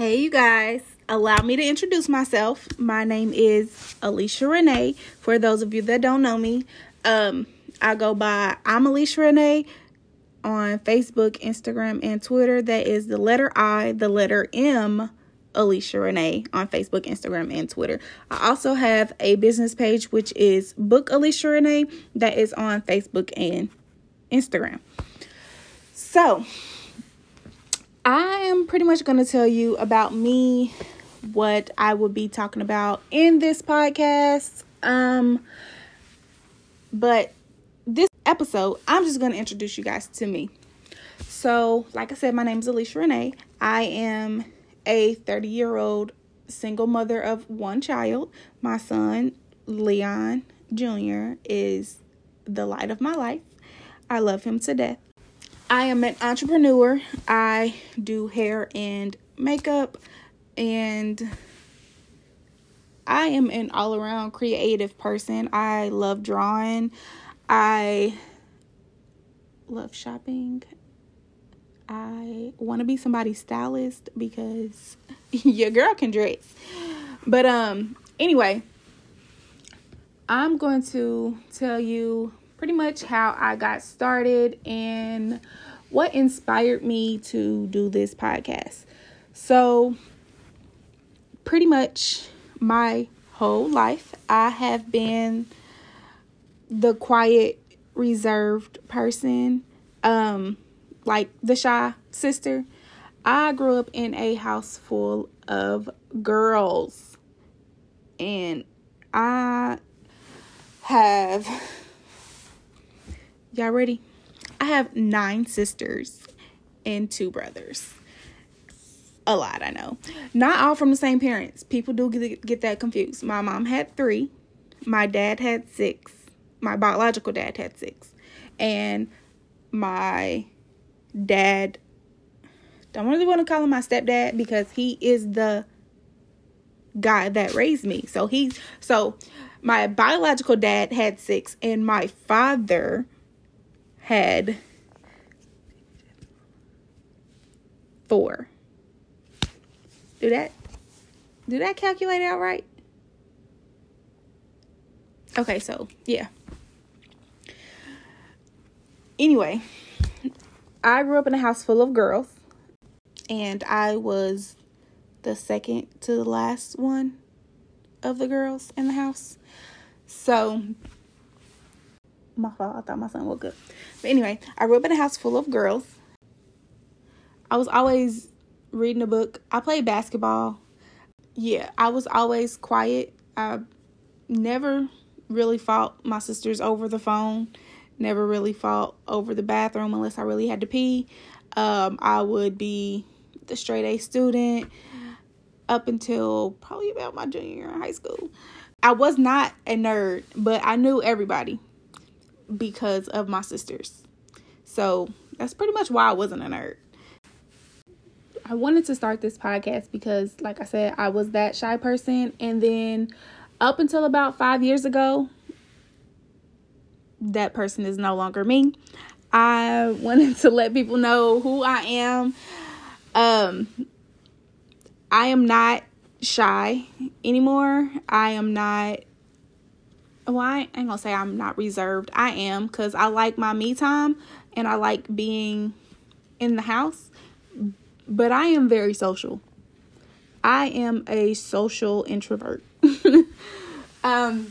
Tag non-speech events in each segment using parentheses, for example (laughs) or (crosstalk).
Hey, you guys. Allow me to introduce myself. My name is Alicia Renee. For those of you that don't know me, um, I go by I'm Alicia Renee on Facebook, Instagram, and Twitter. That is the letter I, the letter M, Alicia Renee on Facebook, Instagram, and Twitter. I also have a business page which is Book Alicia Renee that is on Facebook and Instagram. So, I am pretty much going to tell you about me, what I will be talking about in this podcast. Um, but this episode, I'm just going to introduce you guys to me. So, like I said, my name is Alicia Renee. I am a 30 year old single mother of one child. My son, Leon Jr., is the light of my life. I love him to death. I am an entrepreneur. I do hair and makeup, and I am an all around creative person. I love drawing. I love shopping. I want to be somebody's stylist because (laughs) your girl can dress. But um anyway, I'm going to tell you pretty much how I got started and what inspired me to do this podcast. So, pretty much my whole life, I have been the quiet, reserved person, um, like the shy sister. I grew up in a house full of girls, and I have Y'all ready? I have nine sisters and two brothers. A lot, I know. Not all from the same parents. People do get, get that confused. My mom had three. My dad had six. My biological dad had six. And my dad, don't really want to call him my stepdad because he is the guy that raised me. So he's, so my biological dad had six, and my father had four. Do that do that calculate out right? Okay, so yeah. Anyway, I grew up in a house full of girls and I was the second to the last one of the girls in the house. So my fault. I thought my son woke up. But anyway, I grew up in a house full of girls. I was always reading a book. I played basketball. Yeah, I was always quiet. I never really fought my sisters over the phone. Never really fought over the bathroom unless I really had to pee. Um, I would be the straight A student up until probably about my junior year in high school. I was not a nerd, but I knew everybody because of my sisters. So that's pretty much why I wasn't a nerd. I wanted to start this podcast because, like I said, I was that shy person. And then up until about five years ago, that person is no longer me. I (laughs) wanted to let people know who I am. Um, I am not shy anymore. I am not well, I ain't gonna say I'm not reserved. I am because I like my me time and I like being in the house. But I am very social. I am a social introvert. (laughs) um,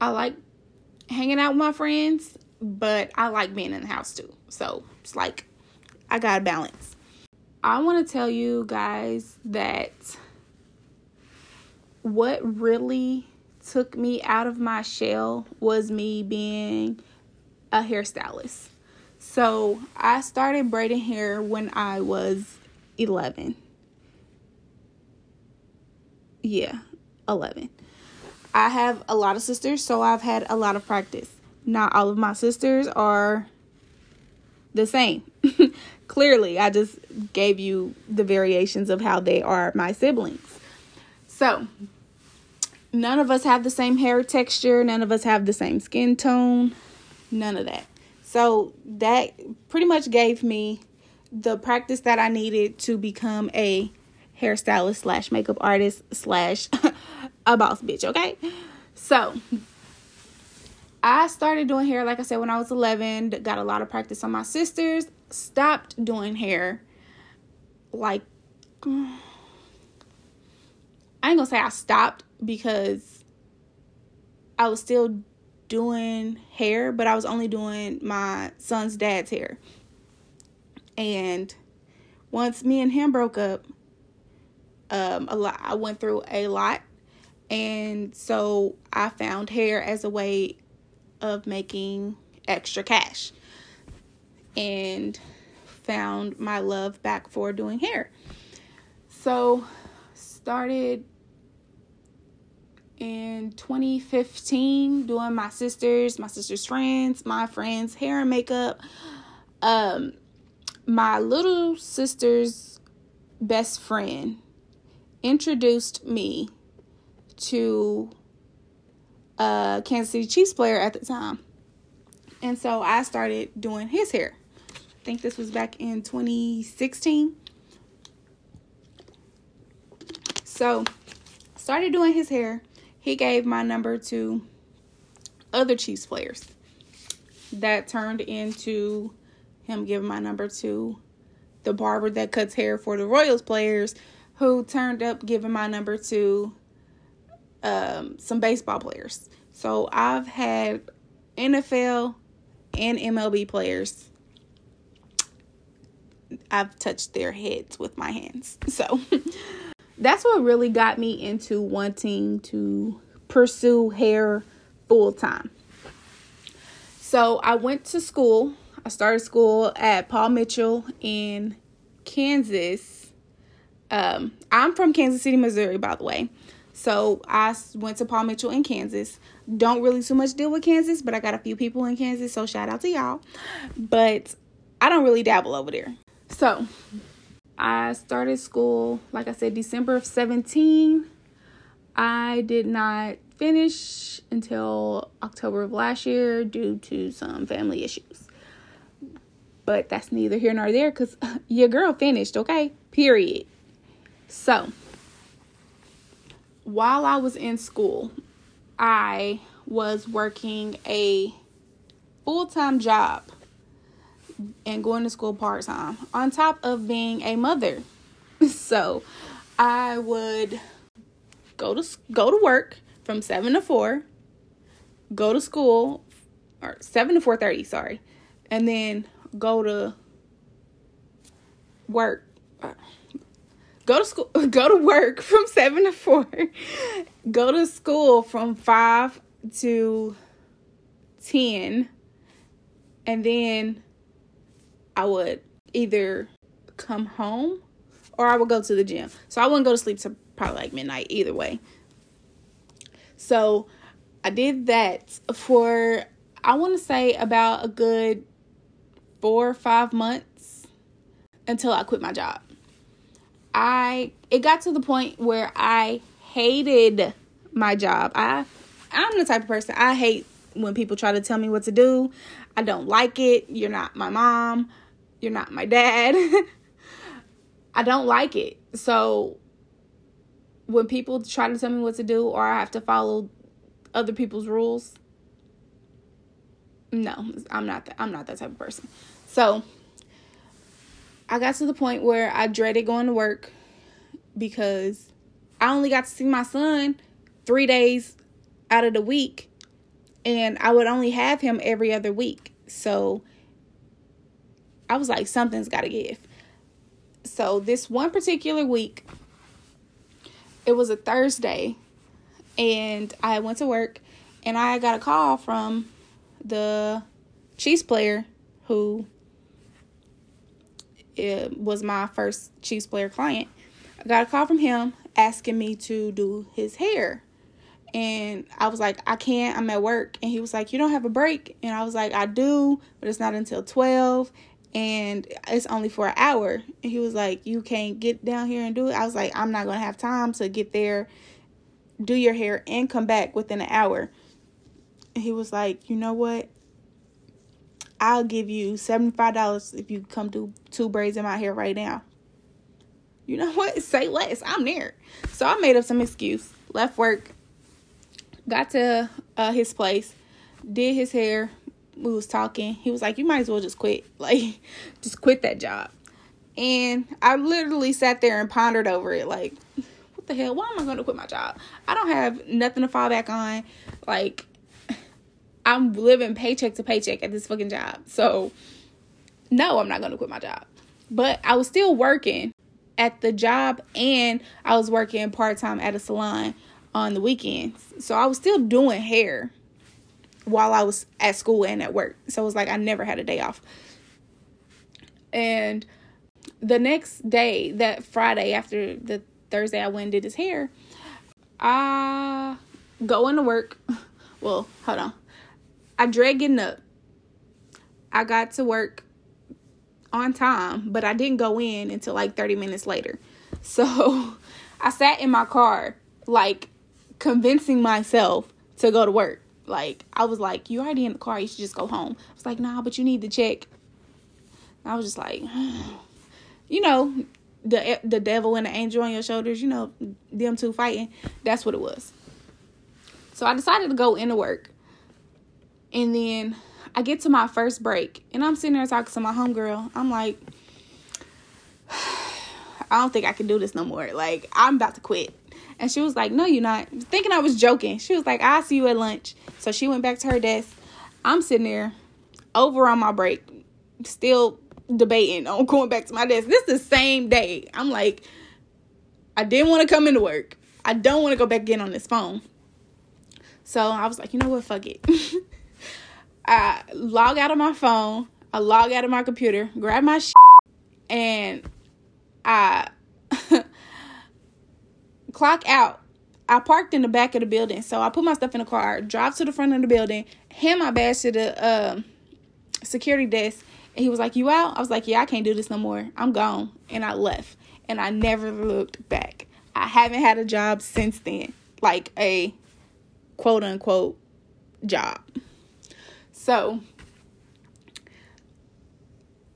I like hanging out with my friends, but I like being in the house too. So it's like I got to balance. I want to tell you guys that what really took me out of my shell was me being a hairstylist. So I started braiding hair when I was 11. Yeah, 11. I have a lot of sisters, so I've had a lot of practice. Not all of my sisters are the same. (laughs) Clearly, I just gave you the variations of how they are my siblings. So, none of us have the same hair texture, none of us have the same skin tone, none of that. So that pretty much gave me the practice that I needed to become a hairstylist slash makeup artist slash (laughs) a boss bitch, okay? So I started doing hair, like I said, when I was 11. Got a lot of practice on my sisters. Stopped doing hair like mm, I ain't gonna say I stopped because I was still doing hair, but I was only doing my son's dad's hair. And once me and him broke up, um, a lot I went through a lot, and so I found hair as a way of making extra cash, and found my love back for doing hair. So started in 2015 doing my sisters, my sister's friends, my friends' hair and makeup. Um, my little sister's best friend introduced me to a Kansas City Chiefs player at the time. And so I started doing his hair. I think this was back in 2016. So, started doing his hair he gave my number to other Chiefs players. That turned into him giving my number to the barber that cuts hair for the Royals players, who turned up giving my number to um, some baseball players. So I've had NFL and MLB players. I've touched their heads with my hands. (laughs) So that's what really got me into wanting to pursue hair full time. So I went to school. I started school at Paul Mitchell in Kansas. Um, I'm from Kansas City, Missouri, by the way. So I went to Paul Mitchell in Kansas. Don't really too much deal with Kansas, but I got a few people in Kansas, so shout out to y'all. But I don't really dabble over there. So I started school, like I said, December of 17. I did not finish until October of last year due to some family issues. But that's neither here nor there because (laughs) your girl finished, okay? Period. So, while I was in school, I was working a full time job and going to school part time on top of being a mother. (laughs) So I would go to go to work from 7 to 4, go to school or 7 to 4:30, sorry. And then go to work go to school (laughs) go to work from 7 to 4 (laughs) go to school from 5 to 10 and then I would either come home or I would go to the gym. So I wouldn't go to sleep till probably like midnight either way. So I did that for I want to say about a good 4 or 5 months until I quit my job. I it got to the point where I hated my job. I I'm the type of person I hate when people try to tell me what to do. I don't like it. You're not my mom you're not my dad. (laughs) I don't like it. So when people try to tell me what to do or I have to follow other people's rules, no, I'm not that I'm not that type of person. So I got to the point where I dreaded going to work because I only got to see my son 3 days out of the week and I would only have him every other week. So I was like, something's got to give. So this one particular week, it was a Thursday, and I went to work, and I got a call from the Chiefs player who it was my first Chiefs player client. I got a call from him asking me to do his hair. And I was like, I can't, I'm at work. And he was like, You don't have a break? And I was like, I do, but it's not until 12 and it's only for an hour. And he was like, You can't get down here and do it. I was like, I'm not going to have time to get there, do your hair, and come back within an hour. And he was like, You know what? I'll give you $75 if you come do two braids in my hair right now. You know what? (laughs) Say less. I'm there. So I made up some excuse. Left work. Got to uh, his place. Did his hair. We was talking. He was like, "You might as well just quit. (laughs) Like, just quit that job." And I literally sat there and pondered over it. Like, what the hell? Why am I going to quit my job? I don't have nothing to fall back on. Like, I'm living paycheck to paycheck at this fucking job. So, no, I'm not going to quit my job. But I was still working at the job and I was working part time at a salon on the weekends. So I was still doing hair while I was at school and at work. So it was like I never had a day off. And the next day, that Friday after the Thursday I went and did his hair, I go into work. (laughs) Well, hold on. I dread getting up. I got to work on time, but I didn't go in until like 30 minutes later. (laughs) So I sat in my car, like convincing myself to go to work. Like, I was like, You already in the car, you should just go home. I was like, Nah, but you need to check. I was just like, (sighs) You know, the the devil and the angel on your shoulders, you know, them two fighting. That's what it was. So I decided to go into work. And then I get to my first break and I'm sitting there talking to my homegirl. I'm like, (sighs) I don't think I can do this no more. Like, I'm about to quit. And she was like, No, you're not. Thinking I was joking. She was like, I'll see you at lunch. So she went back to her desk. I'm sitting there over on my break, still debating on going back to my desk. This is the same day. I'm like, I didn't want to come into work. I don't want to go back in on this phone. So I was like, you know what? Fuck it. (laughs) I log out of my phone, I log out of my computer, grab my and I clock out. I parked in the back of the building, so I put my stuff in the car, drive to the front of the building, hand my badge to the uh, security desk, and he was like, "You out?" I was like, "Yeah, I can't do this no more. I'm gone," and I left, and I never looked back. I haven't had a job since then, like a quote unquote job. So,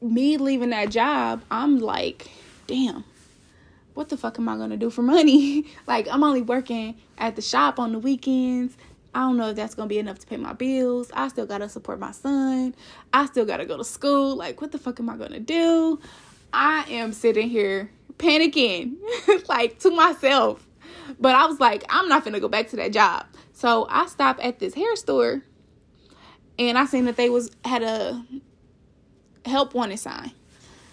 me leaving that job, I'm like, damn, what the fuck am I gonna do for money? (laughs) like, I'm only working at the shop on the weekends. I don't know if that's gonna be enough to pay my bills. I still gotta support my son. I still gotta go to school. Like, what the fuck am I gonna do? I am sitting here panicking, (laughs) like to myself. But I was like, I'm not gonna go back to that job. So I stopped at this hair store and I seen that they was had a help wanted sign.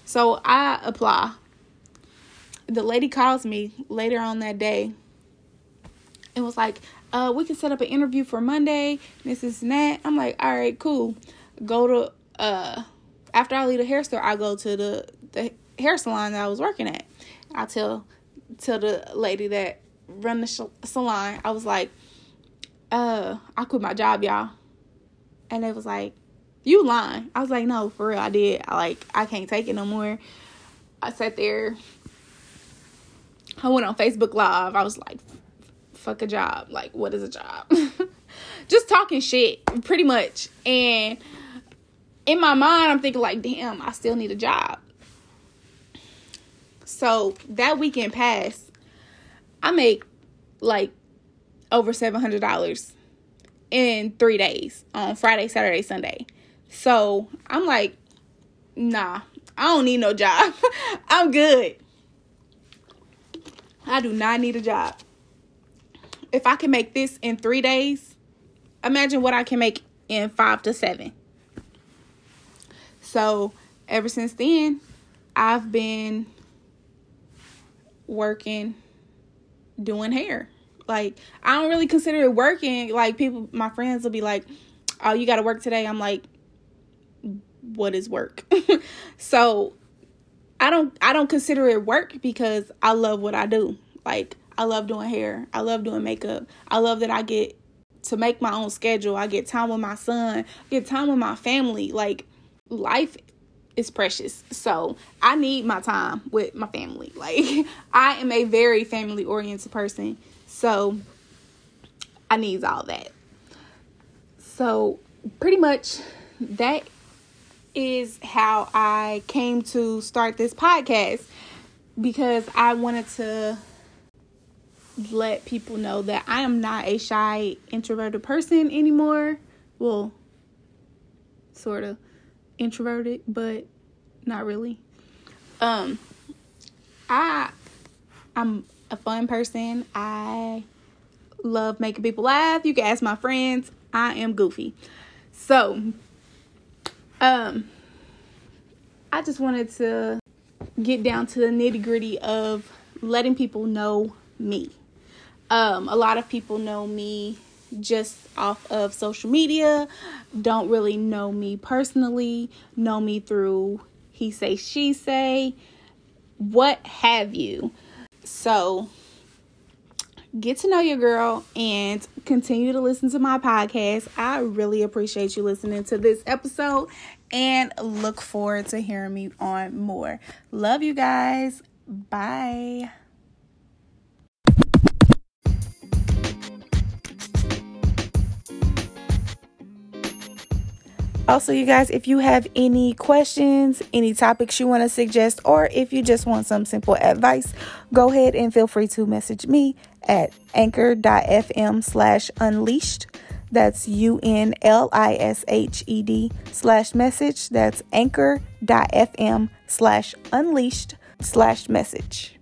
So I apply. The lady calls me later on that day and was like, uh, we can set up an interview for Monday, is that. I'm like, all right, cool. Go to uh after I leave the hair store, I go to the the hair salon that I was working at. I tell tell the lady that run the sh- salon, I was like, uh, I quit my job, y'all. And it was like, you lying. I was like, no, for real, I did. I like, I can't take it no more. I sat there. I went on Facebook Live. I was like, fuck a job. Like, what is a job? (laughs) Just talking shit, pretty much. And in my mind, I'm thinking, like, damn, I still need a job. So that weekend passed. I make like over $700 in three days on Friday, Saturday, Sunday. So I'm like, nah, I don't need no job. (laughs) I'm good. I do not need a job. If I can make this in three days, imagine what I can make in five to seven. So ever since then, I've been working doing hair. Like I don't really consider it working. Like people, my friends will be like, "Oh, you got to work today." I'm like, "What is work?" (laughs) so I don't I don't consider it work because I love what I do. Like I love doing hair. I love doing makeup. I love that I get to make my own schedule. I get time with my son. I get time with my family. Like life is precious. So I need my time with my family. (laughs) Like I am a very family oriented person. So I needs all that. So pretty much that is how I came to start this podcast because I wanted to let people know that I am not a shy, introverted person anymore. Well, sort of introverted, but not really. Um, I I'm a fun person. I love making people laugh. You can ask my friends. I am goofy. So, um, I just wanted to get down to the nitty gritty of letting people know me. Um, a lot of people know me just off of social media, don't really know me personally, know me through he say, she say, what have you. So, get to know your girl and continue to listen to my podcast. I really appreciate you listening to this episode and look forward to hearing me on more. Love you guys. Bye. Also, you guys, if you have any questions, any topics you want to suggest, or if you just want some simple advice, go ahead and feel free to message me at anchor.fm slash unleashed. That's U N L I S H E D slash message. That's anchor.fm slash unleashed slash message.